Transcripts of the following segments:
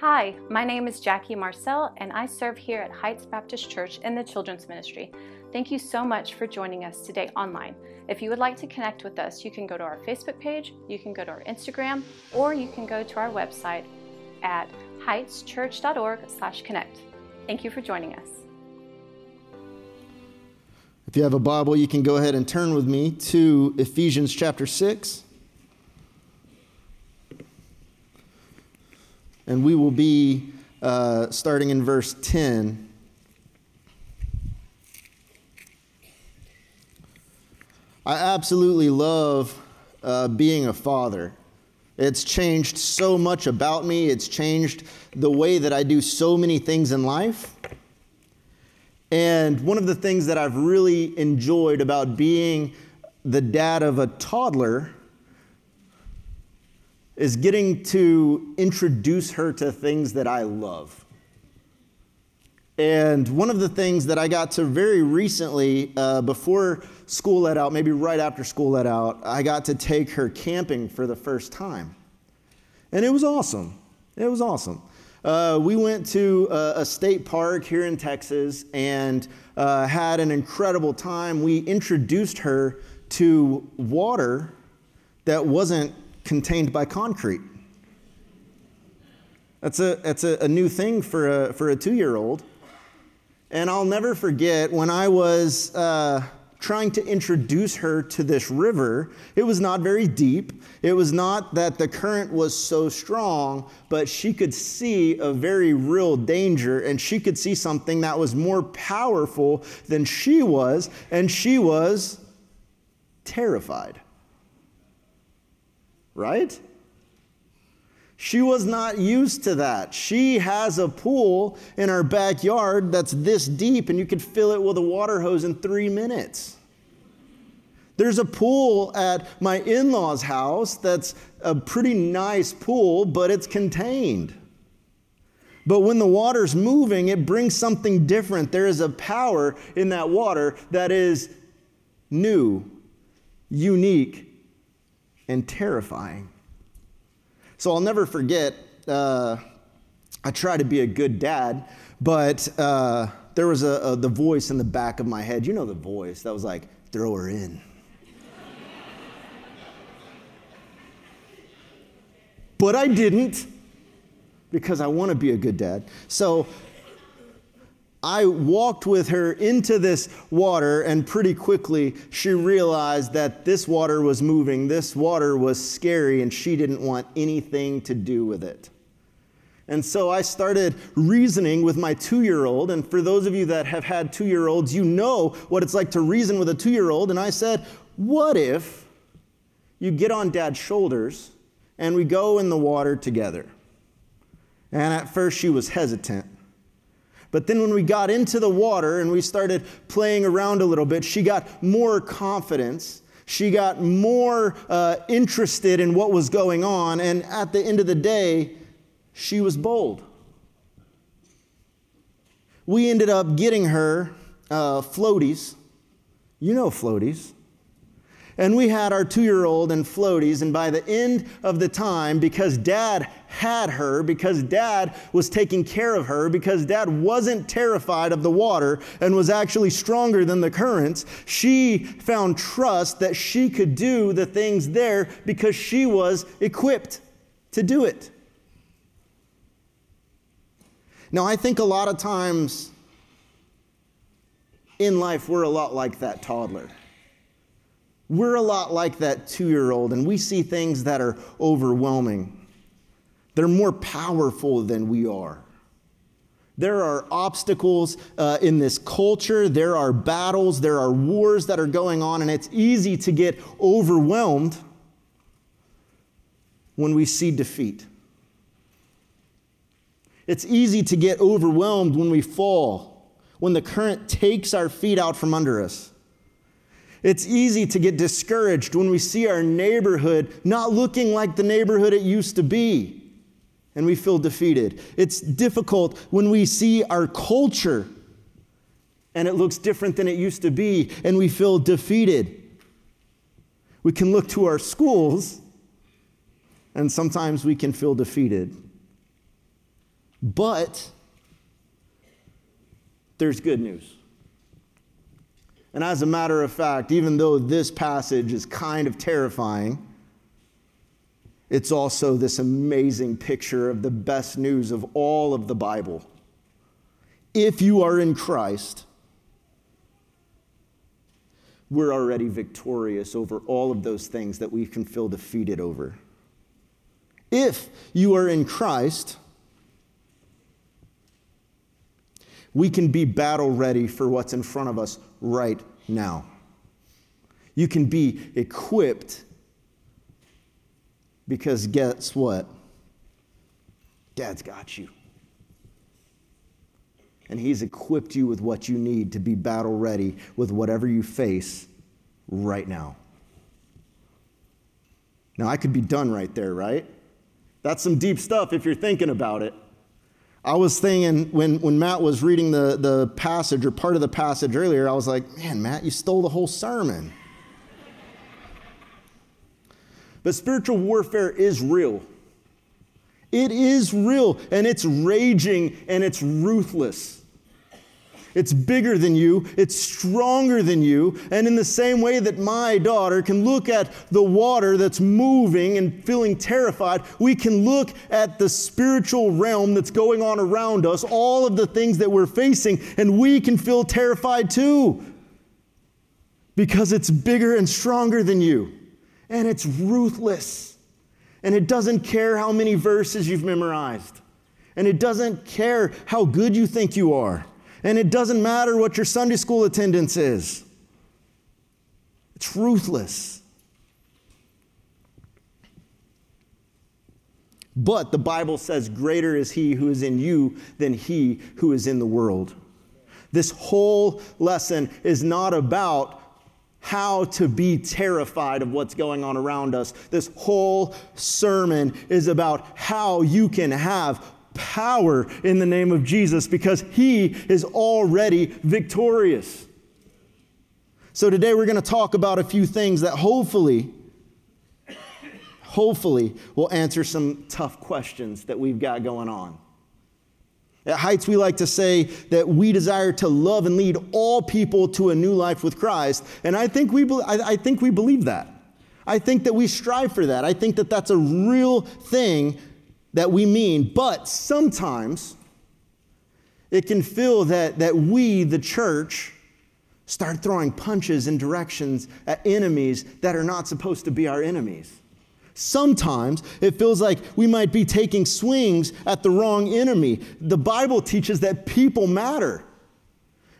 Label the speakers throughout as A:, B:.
A: Hi, my name is Jackie Marcel, and I serve here at Heights Baptist Church in the Children's Ministry. Thank you so much for joining us today online. If you would like to connect with us, you can go to our Facebook page, you can go to our Instagram, or you can go to our website at heightschurch.org/connect. Thank you for joining us.
B: If you have a Bible, you can go ahead and turn with me to Ephesians chapter 6. And we will be uh, starting in verse 10. I absolutely love uh, being a father. It's changed so much about me. It's changed the way that I do so many things in life. And one of the things that I've really enjoyed about being the dad of a toddler is getting to introduce her to things that I love. And one of the things that I got to very recently, uh, before school let out, maybe right after school let out, I got to take her camping for the first time. And it was awesome. It was awesome. Uh, we went to a, a, state park here in Texas and uh, had an incredible time. We introduced her to water that wasn't contained by concrete. That's a, that's a, a new thing for a, for a two year old. And I'll never forget when I was uh, trying to introduce her to this river. It was not very deep. It was not that the current was so strong, but she could see a very real danger and she could see something that was more powerful than she was, and she was terrified right? She was not used to that. She has a pool in our backyard that's this deep, and you could fill it with a water hose in three minutes. There's a pool at my in law's house that's a pretty nice pool, but it's contained. But when the water's moving, it brings something different. There is a power in that water that is new, unique, and terrifying. So I'll never forget, uh, I try to be a good dad, but uh, there was a, a, the voice in the back of my head. You know the voice that was like, throw her in. but I didn't because I want to be a good dad. So I walked with her into this water, and pretty quickly she realized that this water was moving, this water was scary, and she didn't want anything to do with it. And so I started reasoning with my two year old. And for those of you that have had two year olds, you know what it's like to reason with a two year old. And I said, What if you get on dad's shoulders and we go in the water together? And at first she was hesitant. But then when we got into the water and we started playing around a little bit, she got more confidence. She got more uh, interested in what was going on. And at the end of the day, she was bold. We ended up getting her uh, floaties. You know floaties. And we had our two year old and floaties, and by the end of the time, because dad had her, because dad was taking care of her, because dad wasn't terrified of the water and was actually stronger than the currents, she found trust that she could do the things there because she was equipped to do it. Now, I think a lot of times in life, we're a lot like that toddler. We're a lot like that two year old, and we see things that are overwhelming. They're more powerful than we are. There are obstacles uh, in this culture, there are battles, there are wars that are going on, and it's easy to get overwhelmed when we see defeat. It's easy to get overwhelmed when we fall, when the current takes our feet out from under us. It's easy to get discouraged when we see our neighborhood not looking like the neighborhood it used to be and we feel defeated. It's difficult when we see our culture and it looks different than it used to be and we feel defeated. We can look to our schools and sometimes we can feel defeated. But there's good news. And as a matter of fact, even though this passage is kind of terrifying, it's also this amazing picture of the best news of all of the Bible. If you are in Christ, we're already victorious over all of those things that we can feel defeated over. If you are in Christ, we can be battle ready for what's in front of us right now. You can be equipped because guess what? Dad's got you. And He's equipped you with what you need to be battle ready with whatever you face right now. Now, I could be done right there, right? That's some deep stuff if you're thinking about it. I was thinking when, when Matt was reading the, the passage or part of the passage earlier, I was like, man, Matt, you stole the whole sermon. but spiritual warfare is real. It is real and it's raging and it's ruthless. It's bigger than you, it's stronger than you. And in the same way that my daughter can look at the water that's moving and feeling terrified, we can look at the spiritual realm that's going on around us, all of the things that we're facing, and we can feel terrified too. Because it's bigger and stronger than you, and it's ruthless. And it doesn't care how many verses you've memorized, and it doesn't care how good you think you are. And it doesn't matter what your Sunday school attendance is, it's ruthless. But the Bible says, Greater is he who is in you than he who is in the world. This whole lesson is not about how to be terrified of what's going on around us. This whole sermon is about how you can have power in the name of Jesus because he is already victorious. So today we're going to talk about a few things that hopefully hopefully will answer some tough questions that we've got going on. At Heights, we like to say that we desire to love and lead all people to a new life with Christ. And I think we, I think we believe that. I think that we strive for that. I think that that's a real thing that we mean, but sometimes it can feel that, that we, the church, start throwing punches in directions at enemies that are not supposed to be our enemies. Sometimes it feels like we might be taking swings at the wrong enemy. The Bible teaches that people matter.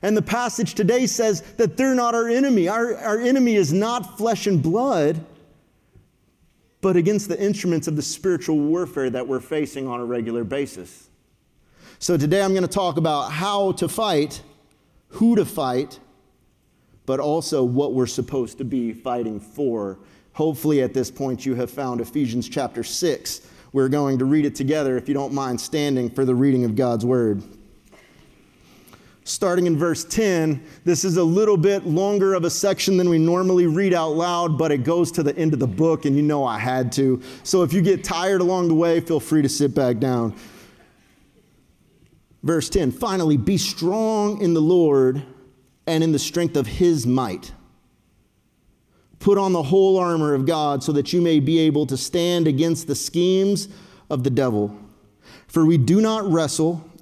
B: And the passage today says that they're not our enemy. Our, our enemy is not flesh and blood, but against the instruments of the spiritual warfare that we're facing on a regular basis. So today I'm going to talk about how to fight, who to fight, but also what we're supposed to be fighting for. Hopefully, at this point, you have found Ephesians chapter 6. We're going to read it together if you don't mind standing for the reading of God's word starting in verse 10. This is a little bit longer of a section than we normally read out loud, but it goes to the end of the book, and you know I had to. So if you get tired along the way, feel free to sit back down. Verse 10 Finally, be strong in the Lord and in the strength of his might. Put on the whole armor of God so that you may be able to stand against the schemes of the devil. For we do not wrestle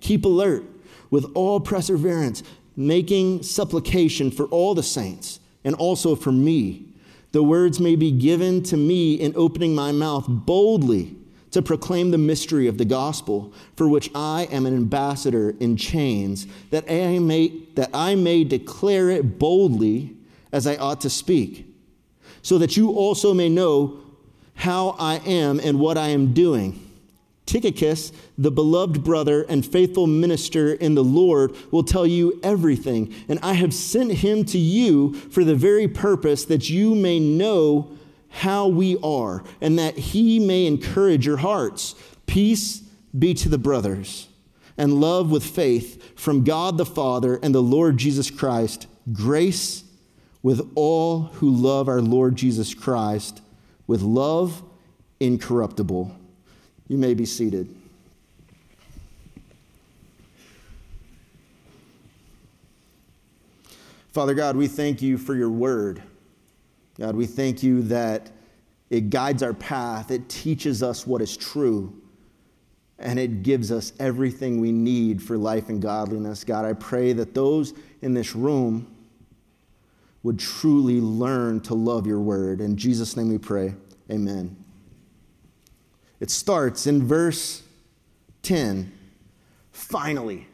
B: Keep alert with all perseverance, making supplication for all the saints, and also for me. The words may be given to me in opening my mouth boldly to proclaim the mystery of the gospel, for which I am an ambassador in chains, that I may, that I may declare it boldly as I ought to speak, so that you also may know how I am and what I am doing. Tychicus, the beloved brother and faithful minister in the Lord, will tell you everything, and I have sent him to you for the very purpose that you may know how we are, and that he may encourage your hearts. Peace be to the brothers, and love with faith from God the Father and the Lord Jesus Christ. Grace with all who love our Lord Jesus Christ, with love incorruptible. You may be seated. Father God, we thank you for your word. God, we thank you that it guides our path, it teaches us what is true, and it gives us everything we need for life and godliness. God, I pray that those in this room would truly learn to love your word. In Jesus' name we pray. Amen. It starts in verse 10. Finally.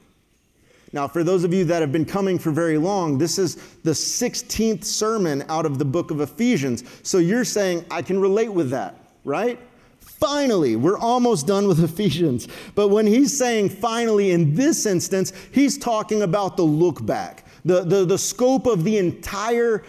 B: Now, for those of you that have been coming for very long, this is the 16th sermon out of the book of Ephesians. So you're saying, I can relate with that, right? Finally, we're almost done with Ephesians. But when he's saying finally in this instance, he's talking about the look back, the, the, the scope of the entire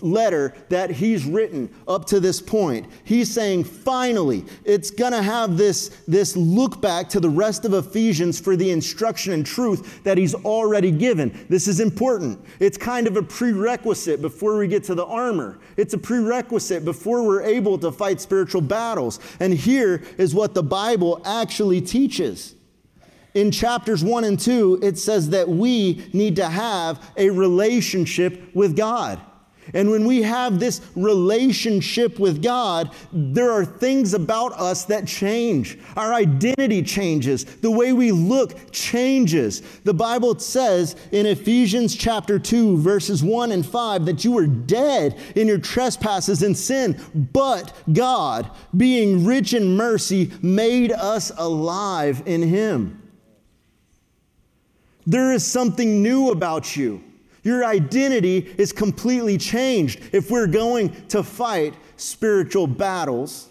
B: letter that he's written up to this point. He's saying, finally, it's going to have this, this look back to the rest of Ephesians for the instruction and truth that he's already given. This is important. It's kind of a prerequisite before we get to the armor, it's a prerequisite before we're able to fight spiritual battles. And here is what the Bible actually teaches. In chapters 1 and 2, it says that we need to have a relationship with God. And when we have this relationship with God, there are things about us that change. Our identity changes. The way we look changes. The Bible says in Ephesians chapter 2, verses 1 and 5, that you were dead in your trespasses and sin, but God, being rich in mercy, made us alive in Him. There is something new about you. Your identity is completely changed. If we're going to fight spiritual battles,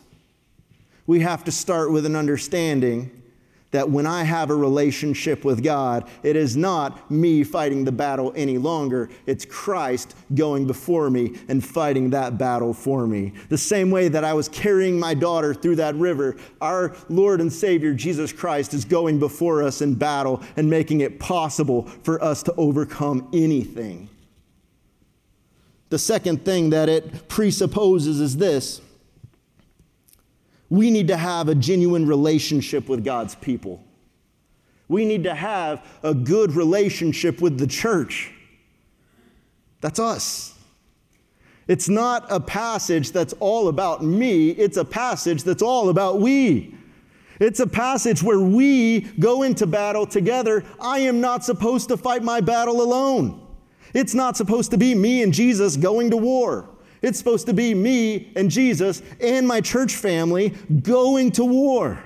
B: we have to start with an understanding that when I have a relationship with God, it is not me fighting the battle any longer. It's Christ going before me and fighting that battle for me. The same way that I was carrying my daughter through that river, our Lord and Savior Jesus Christ is going before us in battle and making it possible for us to overcome anything. The second thing that it presupposes is this we need to have a genuine relationship with God's people. We need to have a good relationship with the church. That's us. It's not a passage that's all about me, it's a passage that's all about we. It's a passage where we go into battle together. I am not supposed to fight my battle alone. It's not supposed to be me and Jesus going to war. It's supposed to be me and Jesus and my church family going to war.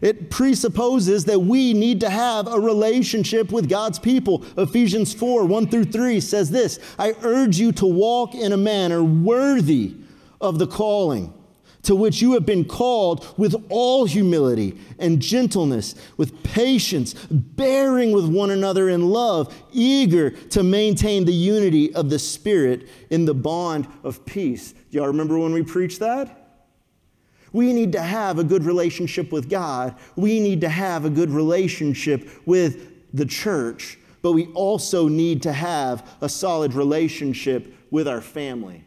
B: It presupposes that we need to have a relationship with God's people. Ephesians 4 1 through 3 says this I urge you to walk in a manner worthy of the calling to which you have been called with all humility and gentleness, with patience, bearing with one another in love, eager to maintain the unity of the Spirit in the bond of peace. Y'all remember when we preached that? We need to have a good relationship with God. We need to have a good relationship with the church, but we also need to have a solid relationship with our family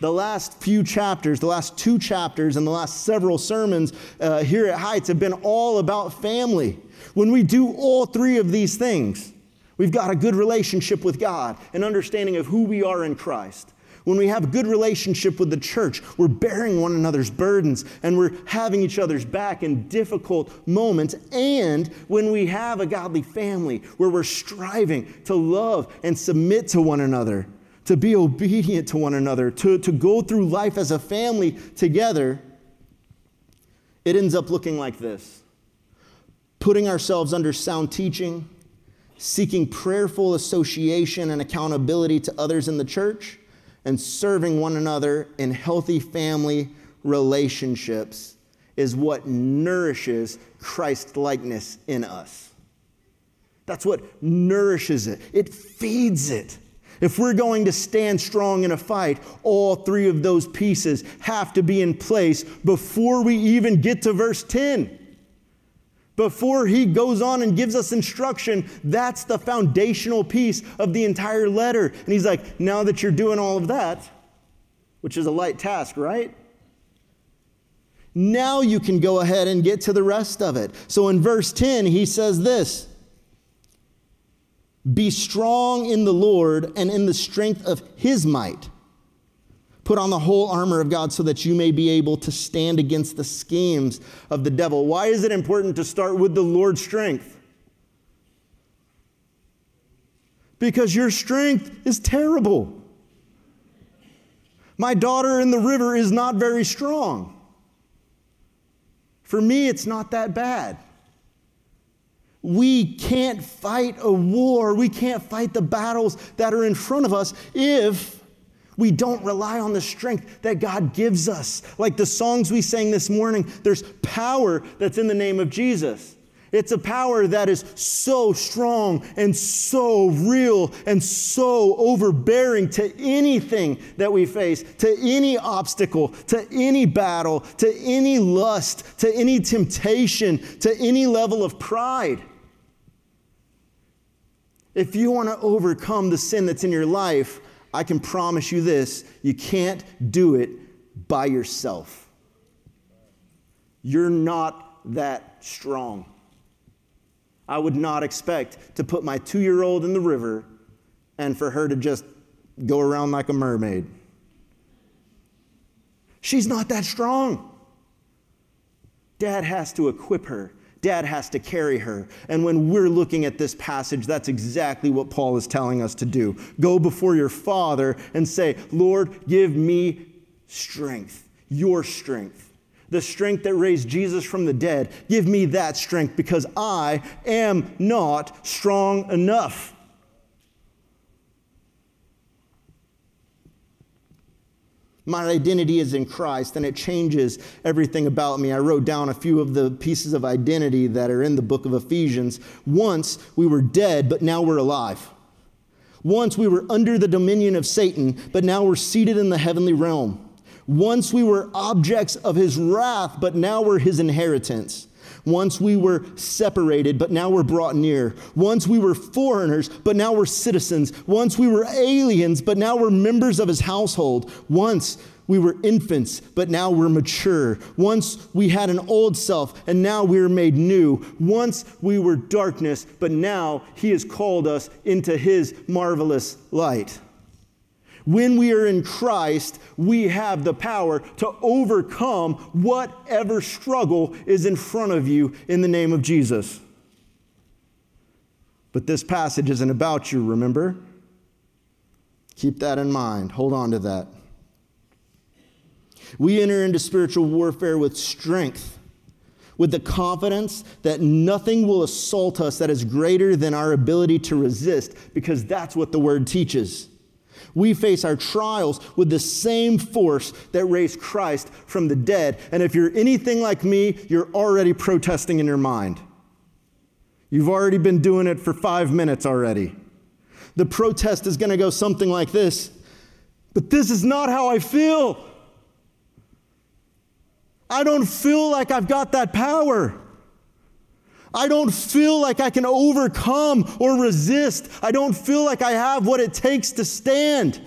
B: the last few chapters, the last two chapters, and the last several sermons uh, here at Heights have been all about family. When we do all three of these things, we've got a good relationship with God, an understanding of who we are in Christ. When we have a good relationship with the church, we're bearing one another's burdens and we're having each other's back in difficult moments. And when we have a godly family where we're striving to love and submit to one another, to be obedient to one another, to, to go through life as a family together, it ends up looking like this putting ourselves under sound teaching, seeking prayerful association and accountability to others in the church, and serving one another in healthy family relationships is what nourishes Christ likeness in us. That's what nourishes it, it feeds it. If we're going to stand strong in a fight, all three of those pieces have to be in place before we even get to verse 10. Before he goes on and gives us instruction, that's the foundational piece of the entire letter. And he's like, now that you're doing all of that, which is a light task, right? Now you can go ahead and get to the rest of it. So in verse 10, he says this Be strong in the Lord and in the strength of his might. Put on the whole armor of God so that you may be able to stand against the schemes of the devil. Why is it important to start with the Lord's strength? Because your strength is terrible. My daughter in the river is not very strong. For me, it's not that bad. We can't fight a war, we can't fight the battles that are in front of us if we don't rely on the strength that God gives us. Like the songs we sang this morning, there's power that's in the name of Jesus. It's a power that is so strong and so real and so overbearing to anything that we face, to any obstacle, to any battle, to any lust, to any temptation, to any level of pride. If you want to overcome the sin that's in your life, I can promise you this you can't do it by yourself. You're not that strong. I would not expect to put my two year old in the river and for her to just go around like a mermaid. She's not that strong. Dad has to equip her. Dad has to carry her. And when we're looking at this passage, that's exactly what Paul is telling us to do. Go before your father and say, Lord, give me strength, your strength the strength that raised Jesus from the dead. Give me that strength because I am not strong enough. My identity is in Christ, and it changes everything about me. I wrote down a few of the pieces of identity that are in the book of Ephesians. Once we were dead, but now we're alive. Once we were under the dominion of Satan, but now we're seated in the heavenly realm. Once we were objects of his wrath, but now we're his inheritance. Once we were separated, but now we're brought near. Once we were foreigners, but now we're citizens. Once we were aliens, but now we're members of his household. Once we were infants, but now we're mature. Once we had an old self, and now we are made new. Once we were darkness, but now he has called us into his marvelous light. When we are in Christ, we have the power to overcome whatever struggle is in front of you in the name of Jesus. But this passage isn't about you, remember? Keep that in mind. Hold on to that. We enter into spiritual warfare with strength, with the confidence that nothing will assault us that is greater than our ability to resist, because that's what the word teaches. We face our trials with the same force that raised Christ from the dead. And if you're anything like me, you're already protesting in your mind. You've already been doing it for five minutes already. The protest is going to go something like this But this is not how I feel. I don't feel like I've got that power. I don't feel like I can overcome or resist. I don't feel like I have what it takes to stand.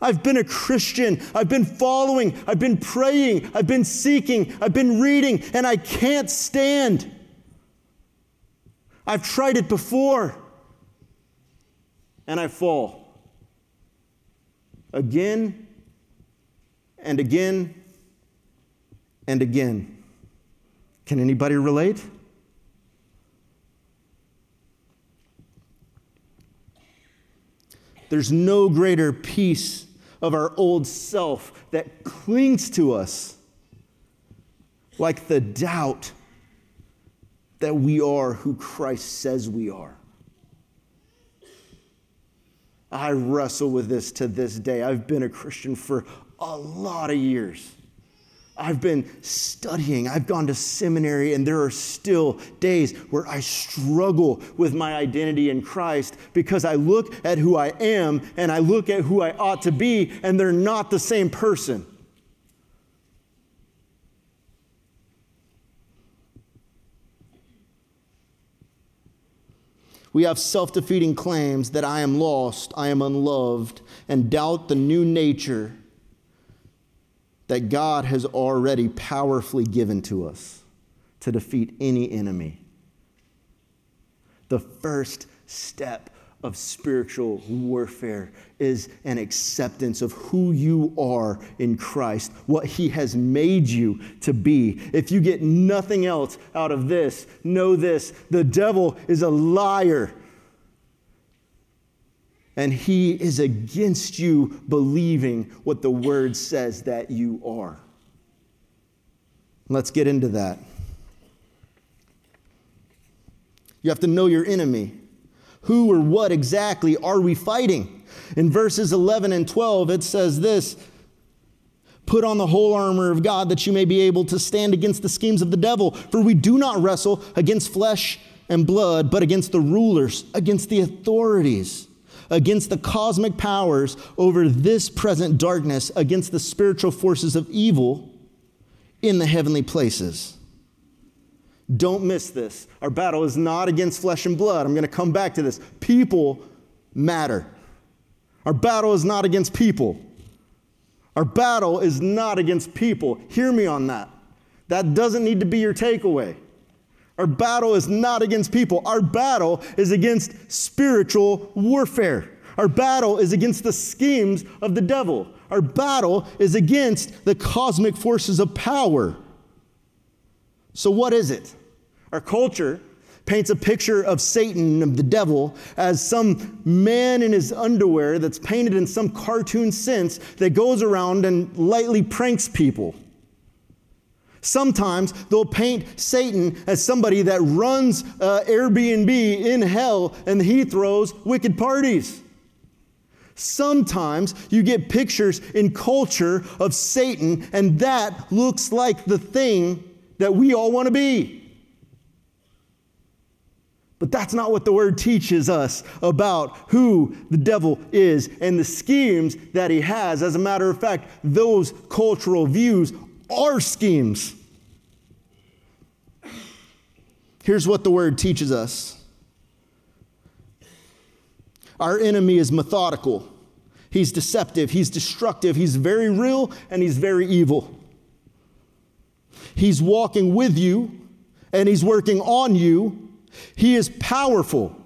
B: I've been a Christian. I've been following. I've been praying. I've been seeking. I've been reading, and I can't stand. I've tried it before, and I fall. Again and again and again. Can anybody relate? There's no greater piece of our old self that clings to us like the doubt that we are who Christ says we are. I wrestle with this to this day. I've been a Christian for a lot of years. I've been studying, I've gone to seminary, and there are still days where I struggle with my identity in Christ because I look at who I am and I look at who I ought to be, and they're not the same person. We have self defeating claims that I am lost, I am unloved, and doubt the new nature that God has already powerfully given to us to defeat any enemy. The first step of spiritual warfare is an acceptance of who you are in Christ, what He has made you to be. If you get nothing else out of this, know this the devil is a liar. And he is against you believing what the word says that you are. Let's get into that. You have to know your enemy. Who or what exactly are we fighting? In verses 11 and 12, it says this Put on the whole armor of God that you may be able to stand against the schemes of the devil. For we do not wrestle against flesh and blood, but against the rulers, against the authorities, against the cosmic powers over this present darkness, against the spiritual forces of evil in the heavenly places. Don't miss this. Our battle is not against flesh and blood. I'm going to come back to this. People matter. Our battle is not against people. Our battle is not against people. Hear me on that. That doesn't need to be your takeaway. Our battle is not against people. Our battle is against spiritual warfare. Our battle is against the schemes of the devil. Our battle is against the cosmic forces of power. So, what is it? Our culture paints a picture of Satan, of the devil, as some man in his underwear that's painted in some cartoon sense that goes around and lightly pranks people. Sometimes they'll paint Satan as somebody that runs uh, Airbnb in hell and he throws wicked parties. Sometimes you get pictures in culture of Satan, and that looks like the thing that we all want to be. But that's not what the word teaches us about who the devil is and the schemes that he has. As a matter of fact, those cultural views are schemes. Here's what the word teaches us our enemy is methodical, he's deceptive, he's destructive, he's very real, and he's very evil. He's walking with you and he's working on you he is powerful.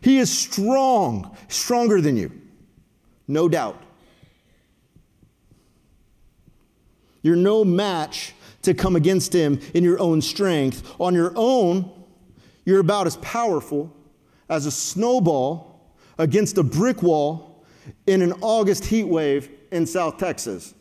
B: He is strong, stronger than you, no doubt. You're no match to come against him in your own strength. On your own, you're about as powerful as a snowball against a brick wall in an August heat wave in South Texas.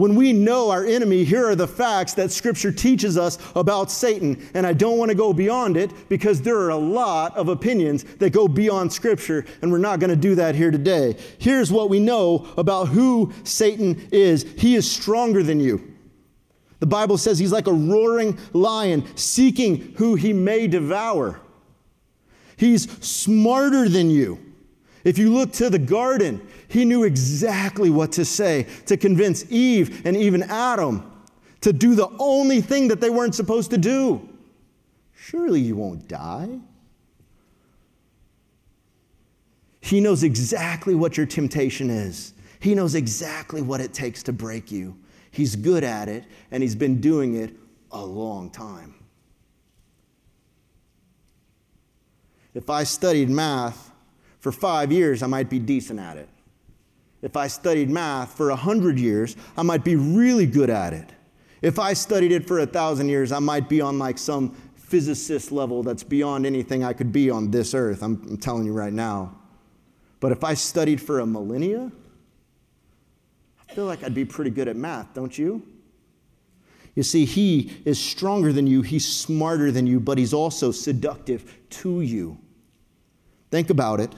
B: When we know our enemy, here are the facts that Scripture teaches us about Satan. And I don't want to go beyond it because there are a lot of opinions that go beyond Scripture, and we're not going to do that here today. Here's what we know about who Satan is he is stronger than you. The Bible says he's like a roaring lion seeking who he may devour. He's smarter than you. If you look to the garden, he knew exactly what to say to convince Eve and even Adam to do the only thing that they weren't supposed to do. Surely you won't die. He knows exactly what your temptation is. He knows exactly what it takes to break you. He's good at it, and he's been doing it a long time. If I studied math for five years, I might be decent at it. If I studied math for 100 years, I might be really good at it. If I studied it for a thousand years, I might be on like some physicist level that's beyond anything I could be on this earth. I'm, I'm telling you right now. But if I studied for a millennia, I feel like I'd be pretty good at math, don't you? You see, he is stronger than you, he's smarter than you, but he's also seductive to you. Think about it.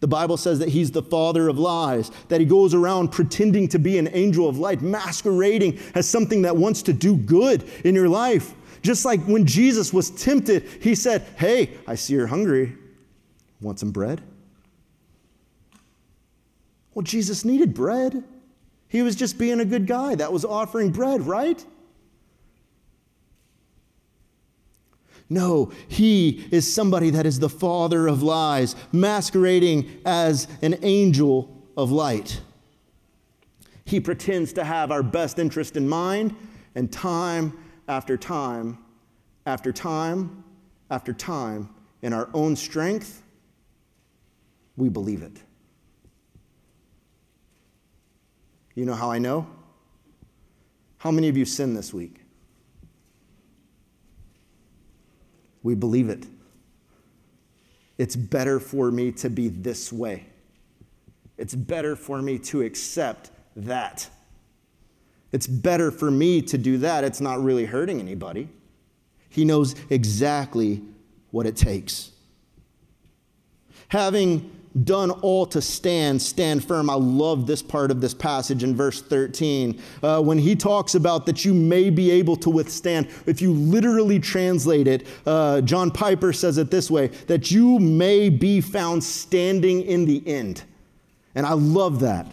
B: The Bible says that he's the father of lies, that he goes around pretending to be an angel of light, masquerading as something that wants to do good in your life. Just like when Jesus was tempted, he said, Hey, I see you're hungry. Want some bread? Well, Jesus needed bread. He was just being a good guy that was offering bread, right? No, he is somebody that is the father of lies, masquerading as an angel of light. He pretends to have our best interest in mind, and time after time after time after time, in our own strength, we believe it. You know how I know? How many of you sinned this week? We believe it. It's better for me to be this way. It's better for me to accept that. It's better for me to do that. It's not really hurting anybody. He knows exactly what it takes. Having done all to stand, stand firm. I love this part of this passage in verse 13 uh, when he talks about that you may be able to withstand. If you literally translate it, uh, John Piper says it this way that you may be found standing in the end. And I love that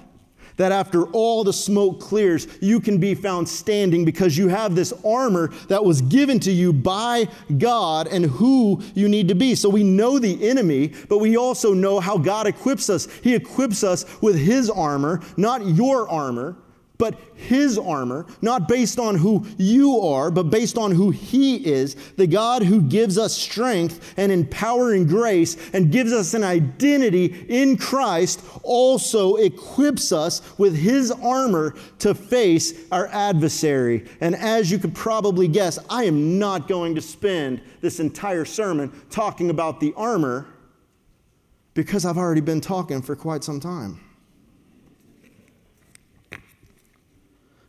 B: that after all the smoke clears, you can be found standing because you have this armor that was given to you by God and who you need to be. So we know the enemy, but we also know how God equips us. He equips us with his armor, not your armor but his armor, not based on who you are, but based on who he is, the God who gives us strength and empowering grace and gives us an identity in Christ, also equips us with his armor to face our adversary. And as you could probably guess, I am not going to spend this entire sermon talking about the armor because I've already been talking for quite some time.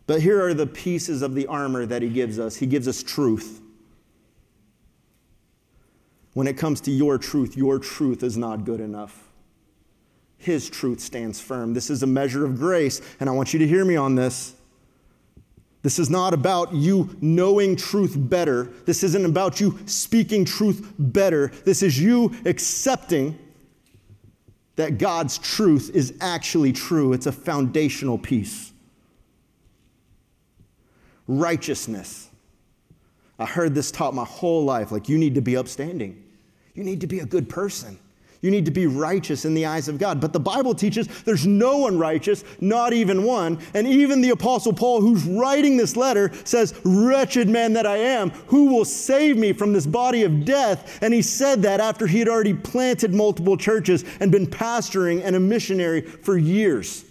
B: But here are the pieces of the armor that he gives us. He gives us truth. When it comes to your truth, your truth is not good enough. His truth stands firm. This is a measure of grace, and I want you to hear me on this. This is not about you knowing truth better. This isn't about you speaking truth better. This is you accepting that God's truth is actually true. It's a foundational piece righteousness. I heard this taught my whole life like, you need to be upstanding, you need to be a good person. You need to be righteous in the eyes of God. But the Bible teaches there's no one righteous, not even one. And even the Apostle Paul, who's writing this letter, says, Wretched man that I am, who will save me from this body of death? And he said that after he had already planted multiple churches and been pastoring and a missionary for years.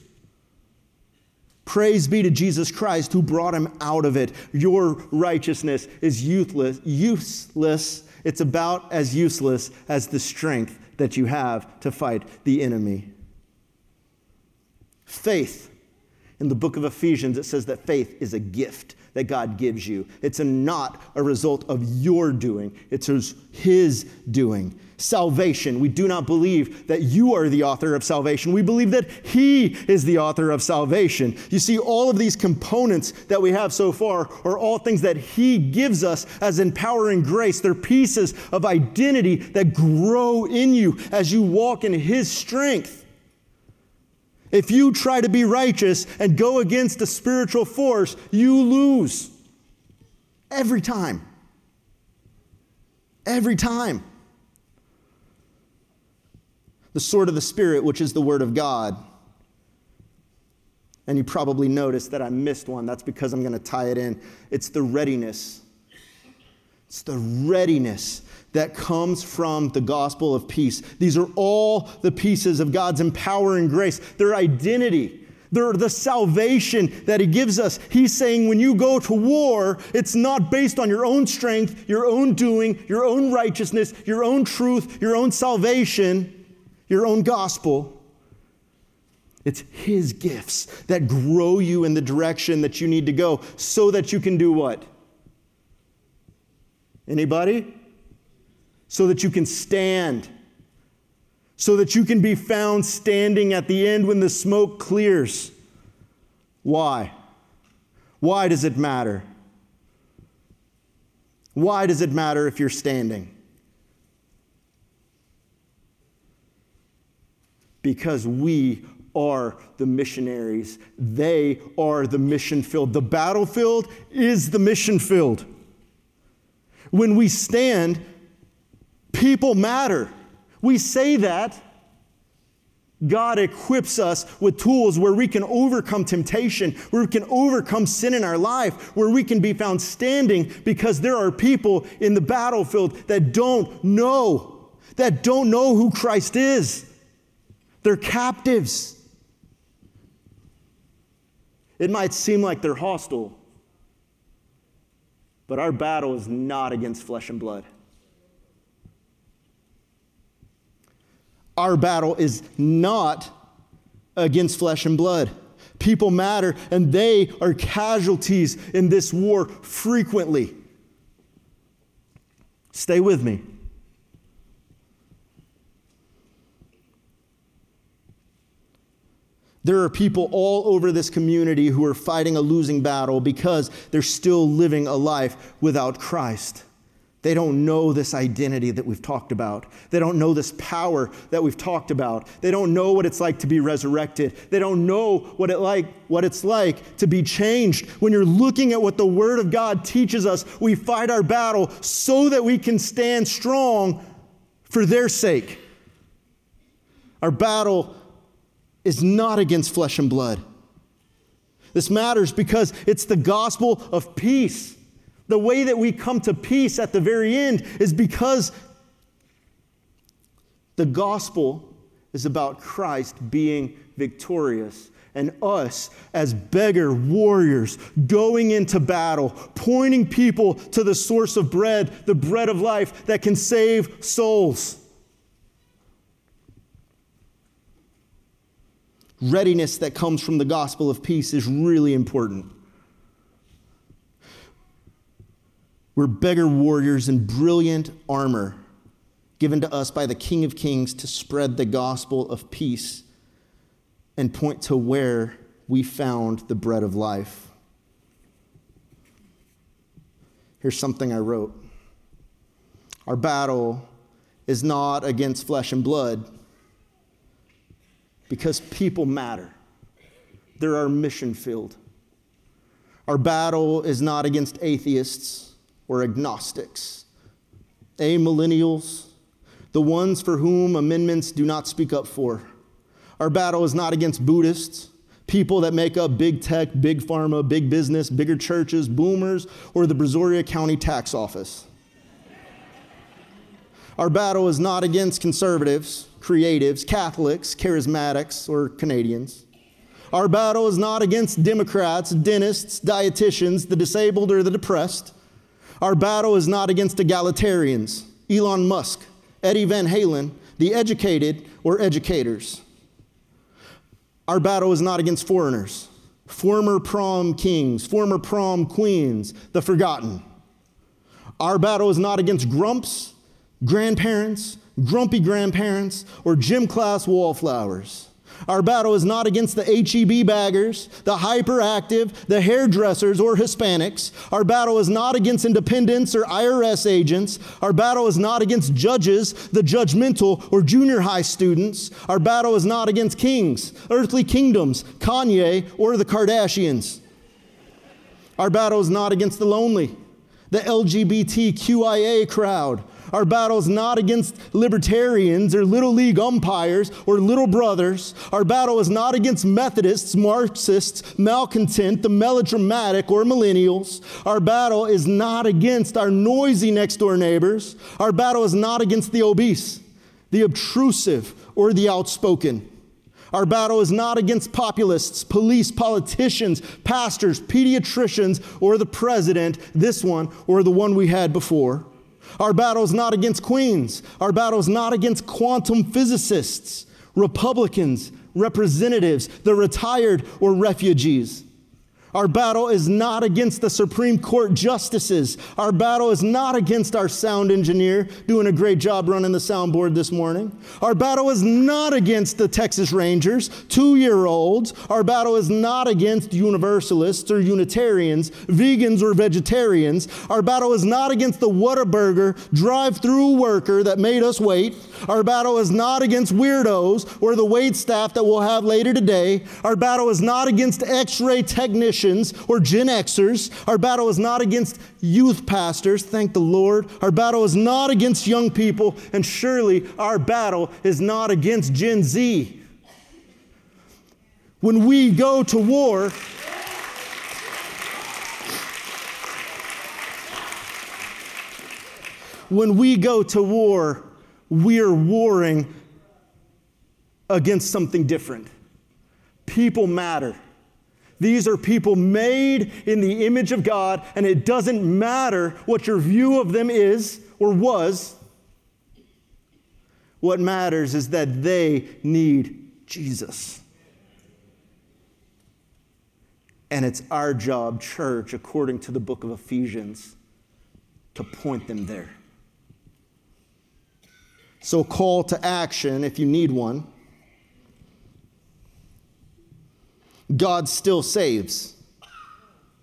B: Praise be to Jesus Christ who brought him out of it. Your righteousness is useless, useless. It's about as useless as the strength that you have to fight the enemy. Faith. In the book of Ephesians, it says that faith is a gift that God gives you. It's a, not a result of your doing, it's His doing. Salvation. We do not believe that you are the author of salvation. We believe that He is the author of salvation. You see, all of these components that we have so far are all things that He gives us as empowering grace. They're pieces of identity that grow in you as you walk in His strength. If you try to be righteous and go against a spiritual force, you lose. Every time. Every time. The sword of the Spirit, which is the Word of God. And you probably noticed that I missed one. That's because I'm going to tie it in. It's the readiness. It's the readiness that comes from the gospel of peace. These are all the pieces of God's empowering grace, their identity. the, the salvation that He gives us. He's saying when you go to war, it's not based on your own strength, your own doing, your own righteousness, your own truth, your own salvation, your own gospel. It's His gifts that grow you in the direction that you need to go so that you can do what? Anybody? So that you can stand so that you can be found standing at the end when the smoke clears. Why? Why does it matter? Why does it matter if you're standing? Because we are the missionaries. They are the mission field. The battlefield is the mission field. When we stand, people matter. We say that. God equips us with tools where we can overcome temptation, where we can overcome sin in our life, where we can be found standing because there are people in the battlefield that don't know, that don't know who Christ is. They're captives. It might seem like they're hostile, but our battle is not against flesh and blood. Our battle is not against flesh and blood. People matter, and they are casualties in this war frequently. Stay with me. There are people all over this community who are fighting a losing battle because they're still living a life without Christ. They don't know this identity that we've talked about. They don't know this power that we've talked about. They don't know what it's like to be resurrected. They don't know what, it like, what it's like to be changed. When you're looking at what the Word of God teaches us, we fight our battle so that we can stand strong for their sake. Our battle is not against flesh and blood. This matters because it's the gospel of peace. The way that we come to peace at the very end is because the gospel is about Christ being victorious and us as beggar warriors going into battle, pointing people to the source of bread, the bread of life that can save souls. Readiness that comes from the gospel of peace is really important. We're beggar warriors in brilliant armor given to us by the King of Kings to spread the gospel of peace and point to where we found the bread of life. Here's something I wrote Our battle is not against flesh and blood because people matter, they're our mission field. Our battle is not against atheists or agnostics, amillennials, the ones for whom amendments do not speak up for. Our battle is not against Buddhists, people that make up big tech, big pharma, big business, bigger churches, boomers, or the Brazoria County Tax Office. Our battle is not against conservatives, creatives, Catholics, charismatics, or Canadians. Our battle is not against Democrats, dentists, dietitians, the disabled, or the depressed. Our battle is not against egalitarians, Elon Musk, Eddie Van Halen, the educated, or educators. Our battle is not against foreigners, former prom kings, former prom queens, the forgotten. Our battle is not against grumps, grandparents, grumpy grandparents, or gym class wallflowers. Our battle is not against the HEB baggers, the hyperactive, the hairdressers, or Hispanics. Our battle is not against independents or IRS agents. Our battle is not against judges, the judgmental, or junior high students. Our battle is not against kings, earthly kingdoms, Kanye, or the Kardashians. Our battle is not against the lonely, the LGBTQIA crowd, our battle is not against libertarians or little league umpires or little brothers. Our battle is not against Methodists, Marxists, malcontent, the melodramatic, or millennials. Our battle is not against our noisy next door neighbors. Our battle is not against the obese, the obtrusive, or the outspoken. Our battle is not against populists, police, politicians, pastors, pediatricians, or the president, this one or the one we had before. Our battle is not against queens. Our battle is not against quantum physicists, Republicans, representatives, the retired, or refugees. Our battle is not against the Supreme Court justices. Our battle is not against our sound engineer doing a great job running the soundboard this morning. Our battle is not against the Texas Rangers, two year olds. Our battle is not against universalists or Unitarians, vegans or vegetarians. Our battle is not against the Whataburger drive through worker that made us wait. Our battle is not against weirdos or the wait staff that we'll have later today. Our battle is not against x ray technicians or Gen Xers. Our battle is not against youth pastors, thank the Lord. Our battle is not against young people, and surely our battle is not against Gen Z. When we go to war, when we go to war, we're warring against something different. People matter. These are people made in the image of God, and it doesn't matter what your view of them is or was. What matters is that they need Jesus. And it's our job, church, according to the book of Ephesians, to point them there. So, call to action if you need one God still saves.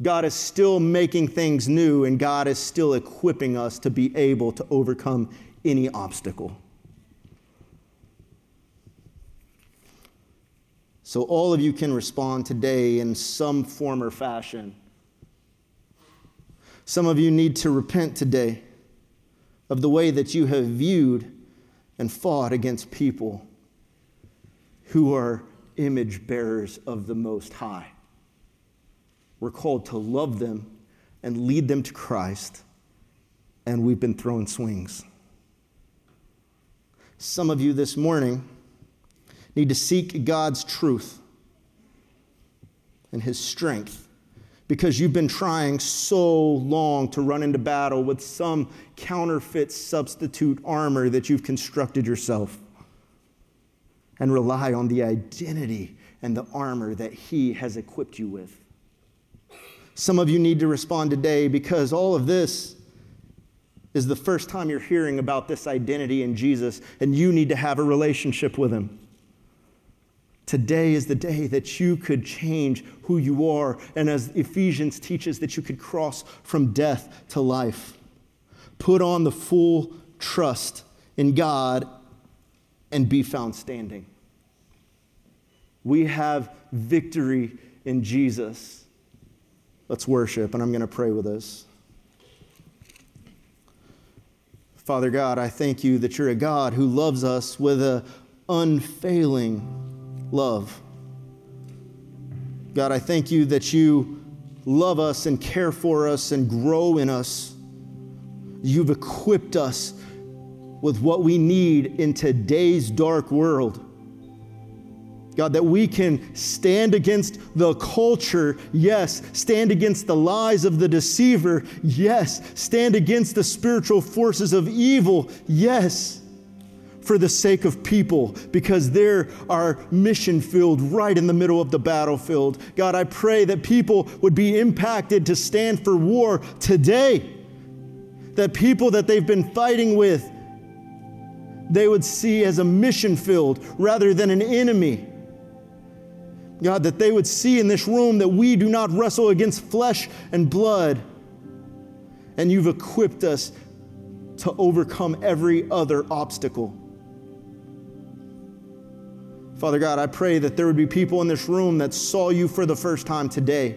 B: God is still making things new, and God is still equipping us to be able to overcome any obstacle. So, all of you can respond today in some form or fashion. Some of you need to repent today of the way that you have viewed and fought against people who are image bearers of the Most High. We're called to love them and lead them to Christ, and we've been thrown swings. Some of you this morning need to seek God's truth and His strength because you've been trying so long to run into battle with some counterfeit substitute armor that you've constructed yourself and rely on the identity and the armor that He has equipped you with. Some of you need to respond today because all of this is the first time you're hearing about this identity in Jesus, and you need to have a relationship with Him. Today is the day that you could change who you are, and as Ephesians teaches, that you could cross from death to life. Put on the full trust in God and be found standing. We have victory in Jesus. Let's worship, and I'm going to pray with us. Father God, I thank you that you're a God who loves us with an unfailing love. God, I thank you that you love us and care for us and grow in us. You've equipped us with what we need in today's dark world. God, that we can stand against the culture, yes. Stand against the lies of the deceiver, yes. Stand against the spiritual forces of evil, yes. For the sake of people, because they're our mission field right in the middle of the battlefield. God, I pray that people would be impacted to stand for war today. That people that they've been fighting with, they would see as a mission field rather than an enemy. God, that they would see in this room that we do not wrestle against flesh and blood. And you've equipped us to overcome every other obstacle. Father God, I pray that there would be people in this room that saw you for the first time today,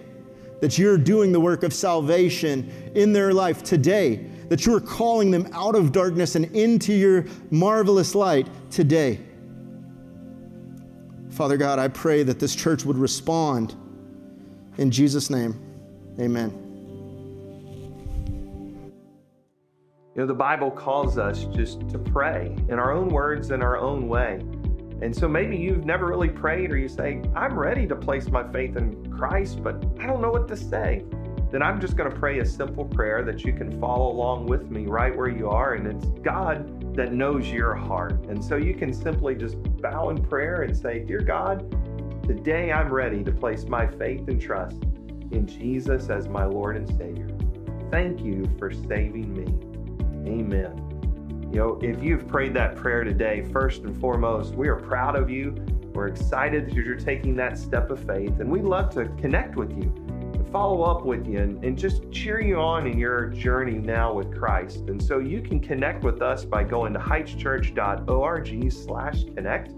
B: that you're doing the work of salvation in their life today, that you're calling them out of darkness and into your marvelous light today. Father God, I pray that this church would respond. In Jesus' name, amen.
C: You know, the Bible calls us just to pray in our own words, in our own way. And so maybe you've never really prayed, or you say, I'm ready to place my faith in Christ, but I don't know what to say. Then I'm just going to pray a simple prayer that you can follow along with me right where you are. And it's God that knows your heart. And so you can simply just bow in prayer and say, Dear God, today I'm ready to place my faith and trust in Jesus as my Lord and Savior. Thank you for saving me. Amen. You know, if you've prayed that prayer today, first and foremost, we are proud of you. We're excited that you're taking that step of faith, and we'd love to connect with you, follow up with you, and, and just cheer you on in your journey now with Christ. And so you can connect with us by going to heightschurch.org slash connect.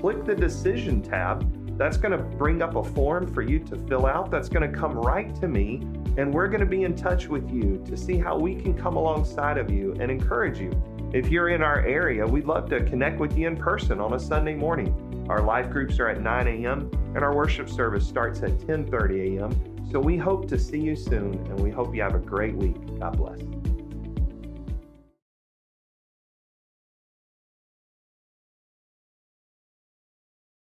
C: Click the decision tab. That's going to bring up a form for you to fill out. That's going to come right to me, and we're going to be in touch with you to see how we can come alongside of you and encourage you. If you're in our area, we'd love to connect with you in person on a Sunday morning. Our life groups are at 9 a.m. and our worship service starts at 10:30 a.m. So we hope to see you soon and we hope you have a great week. God bless.